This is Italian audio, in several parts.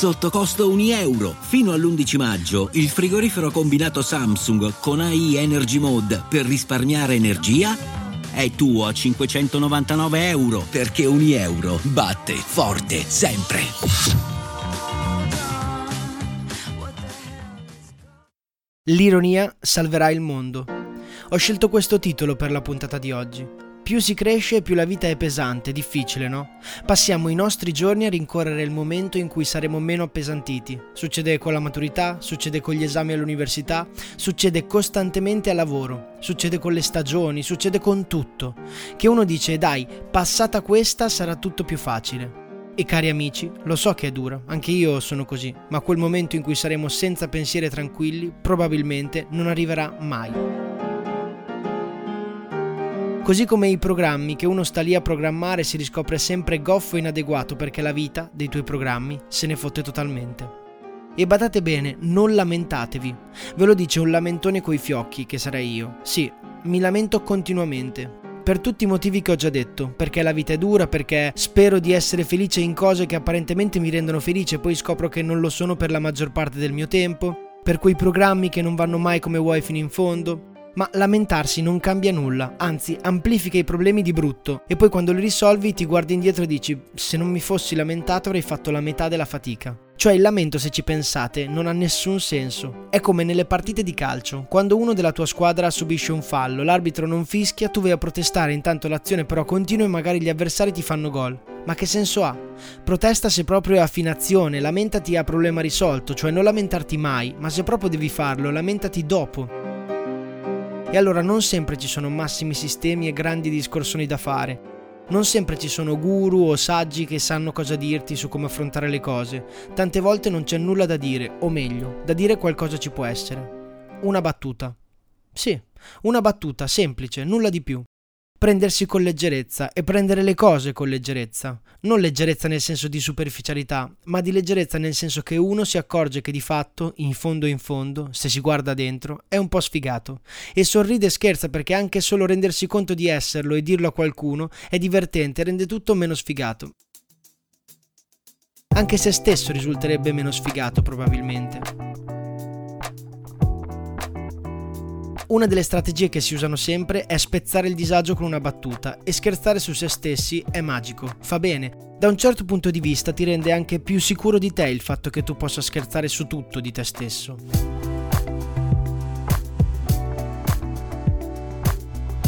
sotto costo 1 euro. Fino all'11 maggio il frigorifero combinato Samsung con AI Energy Mode per risparmiare energia è tuo a 599 euro perché ogni euro batte forte sempre. L'ironia salverà il mondo. Ho scelto questo titolo per la puntata di oggi più si cresce, più la vita è pesante, difficile, no? Passiamo i nostri giorni a rincorrere il momento in cui saremo meno appesantiti. Succede con la maturità, succede con gli esami all'università, succede costantemente al lavoro, succede con le stagioni, succede con tutto. Che uno dice, dai, passata questa sarà tutto più facile. E cari amici, lo so che è duro, anche io sono così, ma quel momento in cui saremo senza pensieri tranquilli probabilmente non arriverà mai. Così come i programmi che uno sta lì a programmare si riscopre sempre goffo e inadeguato perché la vita dei tuoi programmi se ne fotte totalmente. E badate bene, non lamentatevi. Ve lo dice un lamentone coi fiocchi, che sarei io. Sì, mi lamento continuamente. Per tutti i motivi che ho già detto, perché la vita è dura, perché spero di essere felice in cose che apparentemente mi rendono felice e poi scopro che non lo sono per la maggior parte del mio tempo, per quei programmi che non vanno mai come vuoi fino in fondo, ma lamentarsi non cambia nulla, anzi amplifica i problemi di brutto e poi quando li risolvi ti guardi indietro e dici se non mi fossi lamentato avrei fatto la metà della fatica. Cioè il lamento, se ci pensate, non ha nessun senso. È come nelle partite di calcio. Quando uno della tua squadra subisce un fallo, l'arbitro non fischia, tu vai a protestare, intanto l'azione però continua e magari gli avversari ti fanno gol. Ma che senso ha? Protesta se proprio è affinazione, lamentati a problema risolto, cioè non lamentarti mai, ma se proprio devi farlo, lamentati dopo. E allora non sempre ci sono massimi sistemi e grandi discorsoni da fare. Non sempre ci sono guru o saggi che sanno cosa dirti su come affrontare le cose. Tante volte non c'è nulla da dire, o meglio, da dire qualcosa ci può essere. Una battuta. Sì, una battuta semplice, nulla di più prendersi con leggerezza e prendere le cose con leggerezza. Non leggerezza nel senso di superficialità, ma di leggerezza nel senso che uno si accorge che di fatto, in fondo in fondo, se si guarda dentro, è un po' sfigato. E sorride e scherza perché anche solo rendersi conto di esserlo e dirlo a qualcuno è divertente, rende tutto meno sfigato. Anche se stesso risulterebbe meno sfigato probabilmente. Una delle strategie che si usano sempre è spezzare il disagio con una battuta e scherzare su se stessi è magico, fa bene. Da un certo punto di vista ti rende anche più sicuro di te il fatto che tu possa scherzare su tutto di te stesso.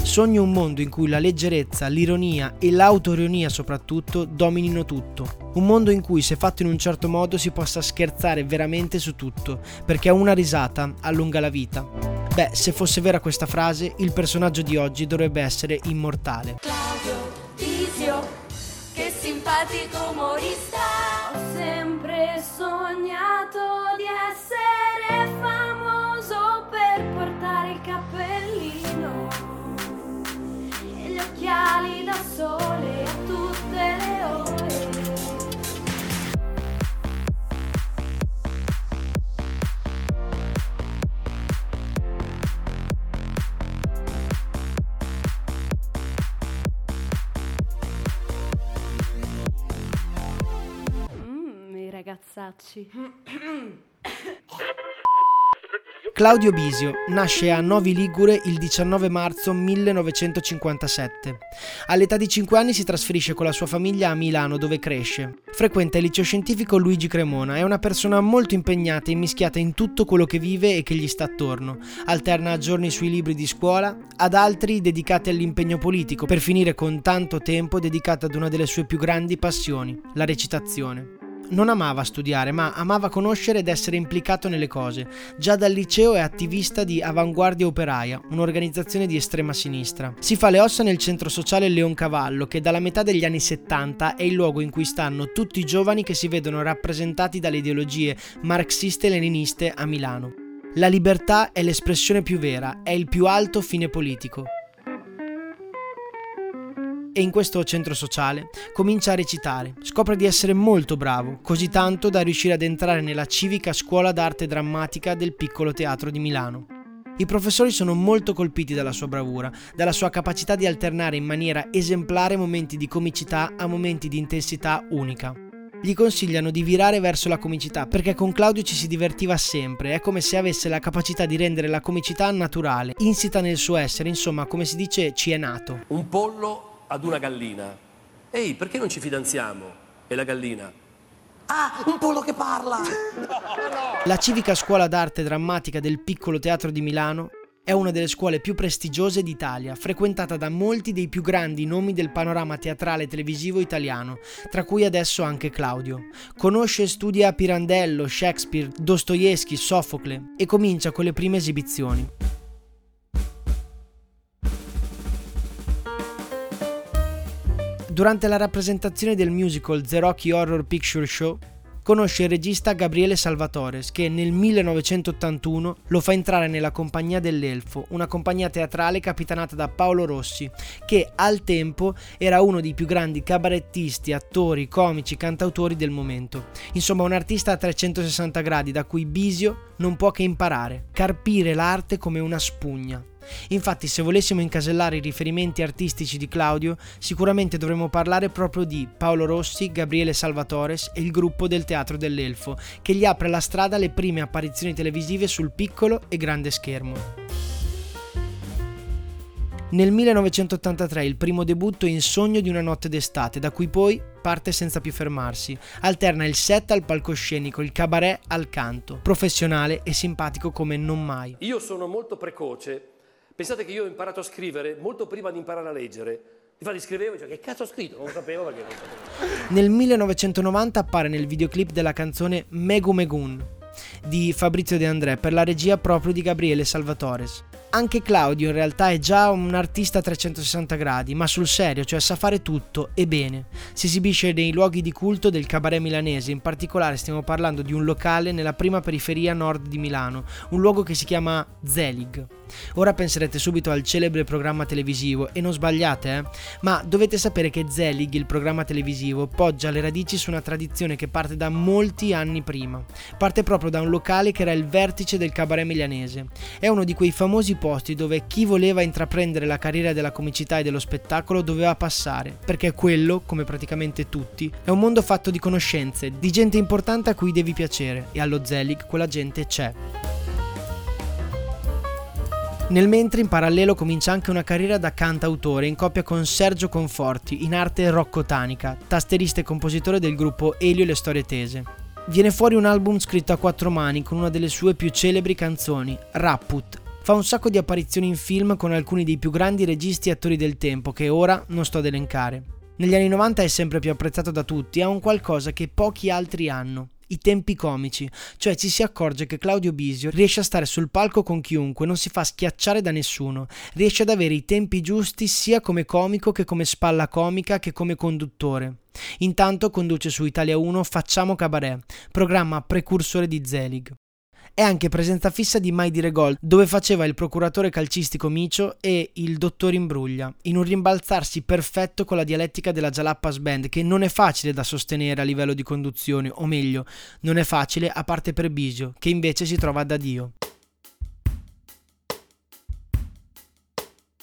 Sogno un mondo in cui la leggerezza, l'ironia e l'autoironia soprattutto dominino tutto. Un mondo in cui se fatto in un certo modo si possa scherzare veramente su tutto, perché una risata allunga la vita. Beh, se fosse vera questa frase, il personaggio di oggi dovrebbe essere immortale. Claudio Tisio, che simpatico umorista. Ragazzacci. Claudio Bisio nasce a Novi Ligure il 19 marzo 1957. All'età di 5 anni si trasferisce con la sua famiglia a Milano dove cresce. Frequenta il liceo scientifico Luigi Cremona, è una persona molto impegnata e mischiata in tutto quello che vive e che gli sta attorno. Alterna giorni sui libri di scuola, ad altri dedicati all'impegno politico, per finire con tanto tempo dedicato ad una delle sue più grandi passioni, la recitazione non amava studiare, ma amava conoscere ed essere implicato nelle cose. Già dal liceo è attivista di Avanguardia Operaia, un'organizzazione di estrema sinistra. Si fa le ossa nel centro sociale Leoncavallo, che dalla metà degli anni 70 è il luogo in cui stanno tutti i giovani che si vedono rappresentati dalle ideologie marxiste e leniniste a Milano. La libertà è l'espressione più vera, è il più alto fine politico e in questo centro sociale comincia a recitare. Scopre di essere molto bravo, così tanto da riuscire ad entrare nella civica scuola d'arte drammatica del piccolo teatro di Milano. I professori sono molto colpiti dalla sua bravura, dalla sua capacità di alternare in maniera esemplare momenti di comicità a momenti di intensità unica. gli consigliano di virare verso la comicità perché con Claudio ci si divertiva sempre, è come se avesse la capacità di rendere la comicità naturale, insita nel suo essere, insomma come si dice ci è nato. Un pollo ad una gallina. Ehi, perché non ci fidanziamo? E la gallina? Ah, un pollo che parla! La civica scuola d'arte drammatica del piccolo teatro di Milano è una delle scuole più prestigiose d'Italia, frequentata da molti dei più grandi nomi del panorama teatrale e televisivo italiano, tra cui adesso anche Claudio. Conosce e studia Pirandello, Shakespeare, Dostoevsky, Sofocle e comincia con le prime esibizioni. Durante la rappresentazione del musical The Rocky Horror Picture Show, conosce il regista Gabriele Salvatores che nel 1981 lo fa entrare nella Compagnia dell'Elfo, una compagnia teatrale capitanata da Paolo Rossi, che al tempo era uno dei più grandi cabarettisti, attori, comici, cantautori del momento. Insomma, un artista a 360 gradi da cui Bisio non può che imparare, carpire l'arte come una spugna. Infatti, se volessimo incasellare i riferimenti artistici di Claudio, sicuramente dovremmo parlare proprio di Paolo Rossi, Gabriele Salvatores e il gruppo del Teatro dell'Elfo, che gli apre la strada alle prime apparizioni televisive sul piccolo e grande schermo. Nel 1983 il primo debutto in Sogno di una notte d'estate, da cui poi parte senza più fermarsi. Alterna il set al palcoscenico, il cabaret al canto, professionale e simpatico come non mai. Io sono molto precoce Pensate che io ho imparato a scrivere molto prima di imparare a leggere. Infatti scrivevo e dicevo, che cazzo ho scritto? Non lo sapevo perché non sapevo. Nel 1990 appare nel videoclip della canzone Megu Megun di Fabrizio De André per la regia proprio di Gabriele Salvatores. Anche Claudio in realtà è già un artista a 360 gradi, ma sul serio, cioè sa fare tutto e bene. Si esibisce nei luoghi di culto del cabaret milanese, in particolare stiamo parlando di un locale nella prima periferia nord di Milano, un luogo che si chiama Zelig. Ora penserete subito al celebre programma televisivo e non sbagliate, eh? Ma dovete sapere che Zelig, il programma televisivo, poggia le radici su una tradizione che parte da molti anni prima. Parte proprio da un locale che era il vertice del cabaret milanese. È uno di quei famosi posti dove chi voleva intraprendere la carriera della comicità e dello spettacolo doveva passare, perché quello, come praticamente tutti, è un mondo fatto di conoscenze, di gente importante a cui devi piacere, e allo Zelig quella gente c'è. Nel mentre in parallelo comincia anche una carriera da cantautore in coppia con Sergio Conforti, in arte roccotanica, tasterista e compositore del gruppo Elio e le storie tese. Viene fuori un album scritto a quattro mani con una delle sue più celebri canzoni, Rapput, Fa un sacco di apparizioni in film con alcuni dei più grandi registi e attori del tempo che ora non sto ad elencare. Negli anni 90 è sempre più apprezzato da tutti, ha un qualcosa che pochi altri hanno. I tempi comici, cioè ci si accorge che Claudio Bisio riesce a stare sul palco con chiunque, non si fa schiacciare da nessuno, riesce ad avere i tempi giusti sia come comico che come spalla comica che come conduttore. Intanto conduce su Italia 1 Facciamo Cabaret, programma precursore di Zelig. È anche presenza fissa di Mai Dire Gol, dove faceva il procuratore calcistico Micio e il dottor Imbruglia, in un rimbalzarsi perfetto con la dialettica della Jalappas Band, che non è facile da sostenere a livello di conduzione, o meglio, non è facile a parte per Bisio, che invece si trova da Dio.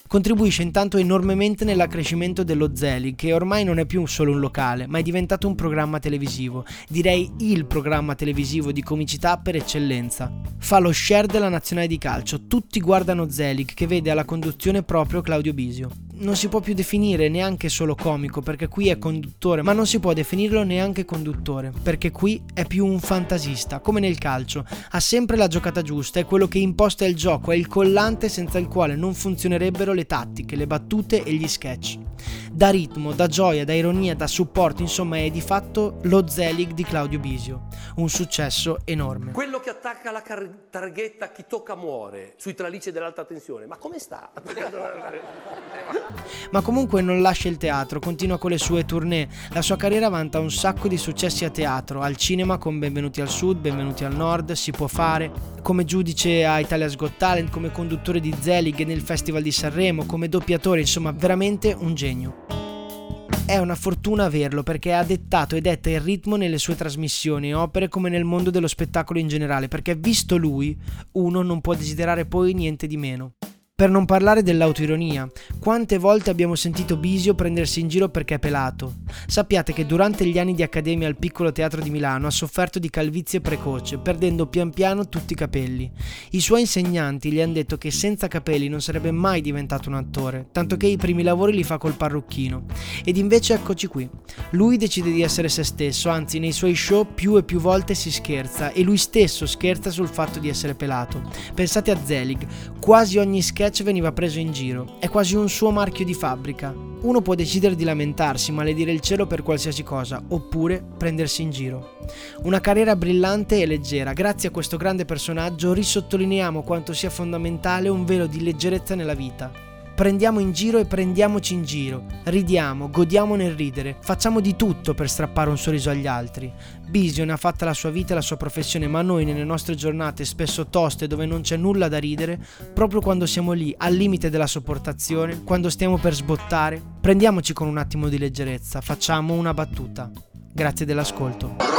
Contribuisce intanto enormemente nell'accrescimento dello Zelig, che ormai non è più solo un locale, ma è diventato un programma televisivo, direi il programma televisivo di comicità per eccellenza. Fa lo share della nazionale di calcio, tutti guardano Zelig, che vede alla conduzione proprio Claudio Bisio non si può più definire neanche solo comico perché qui è conduttore, ma non si può definirlo neanche conduttore perché qui è più un fantasista, come nel calcio. Ha sempre la giocata giusta, è quello che imposta il gioco, è il collante senza il quale non funzionerebbero le tattiche, le battute e gli sketch. Da ritmo, da gioia, da ironia, da supporto, insomma è di fatto lo Zelig di Claudio Bisio. Un successo enorme. Quello che attacca la car- targhetta chi tocca muore sui tralicci dell'alta tensione. Ma come sta? Ma comunque non lascia il teatro, continua con le sue tournée. La sua carriera vanta un sacco di successi a teatro, al cinema con Benvenuti al Sud, Benvenuti al Nord, Si può fare, come giudice a Italia's Got Talent, come conduttore di Zelig nel Festival di Sanremo, come doppiatore, insomma veramente un genio. È una fortuna averlo perché ha dettato e detta il ritmo nelle sue trasmissioni e opere come nel mondo dello spettacolo in generale, perché visto lui, uno non può desiderare poi niente di meno. Per non parlare dell'autoironia, quante volte abbiamo sentito Bisio prendersi in giro perché è pelato? Sappiate che durante gli anni di accademia al piccolo teatro di Milano ha sofferto di calvizie precoce, perdendo pian piano tutti i capelli. I suoi insegnanti gli hanno detto che senza capelli non sarebbe mai diventato un attore, tanto che i primi lavori li fa col parrucchino. Ed invece eccoci qui. Lui decide di essere se stesso, anzi nei suoi show più e più volte si scherza e lui stesso scherza sul fatto di essere pelato. Pensate a Zelig, quasi ogni sketch veniva preso in giro, è quasi un suo marchio di fabbrica. Uno può decidere di lamentarsi, maledire il cielo per qualsiasi cosa, oppure prendersi in giro. Una carriera brillante e leggera, grazie a questo grande personaggio risottolineiamo quanto sia fondamentale un velo di leggerezza nella vita prendiamo in giro e prendiamoci in giro, ridiamo, godiamo nel ridere, facciamo di tutto per strappare un sorriso agli altri. Bisio ne ha fatta la sua vita e la sua professione, ma noi nelle nostre giornate spesso toste dove non c'è nulla da ridere, proprio quando siamo lì al limite della sopportazione, quando stiamo per sbottare, prendiamoci con un attimo di leggerezza, facciamo una battuta. Grazie dell'ascolto.